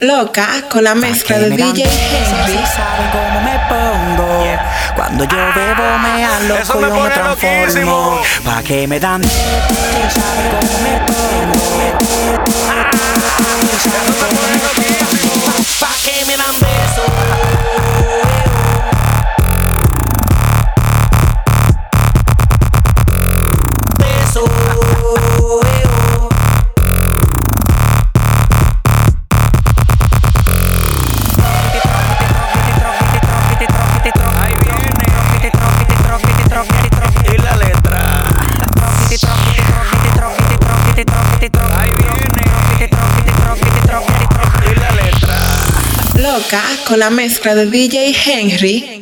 Loca con la mezcla de DJ Henry. saben cómo me pongo. Cuando yo bebo me aloco, yo me transformo. Pa' que me dan. cómo me pongo. Pa' que me dan besos. Besos. Con la mezcla de DJ Henry.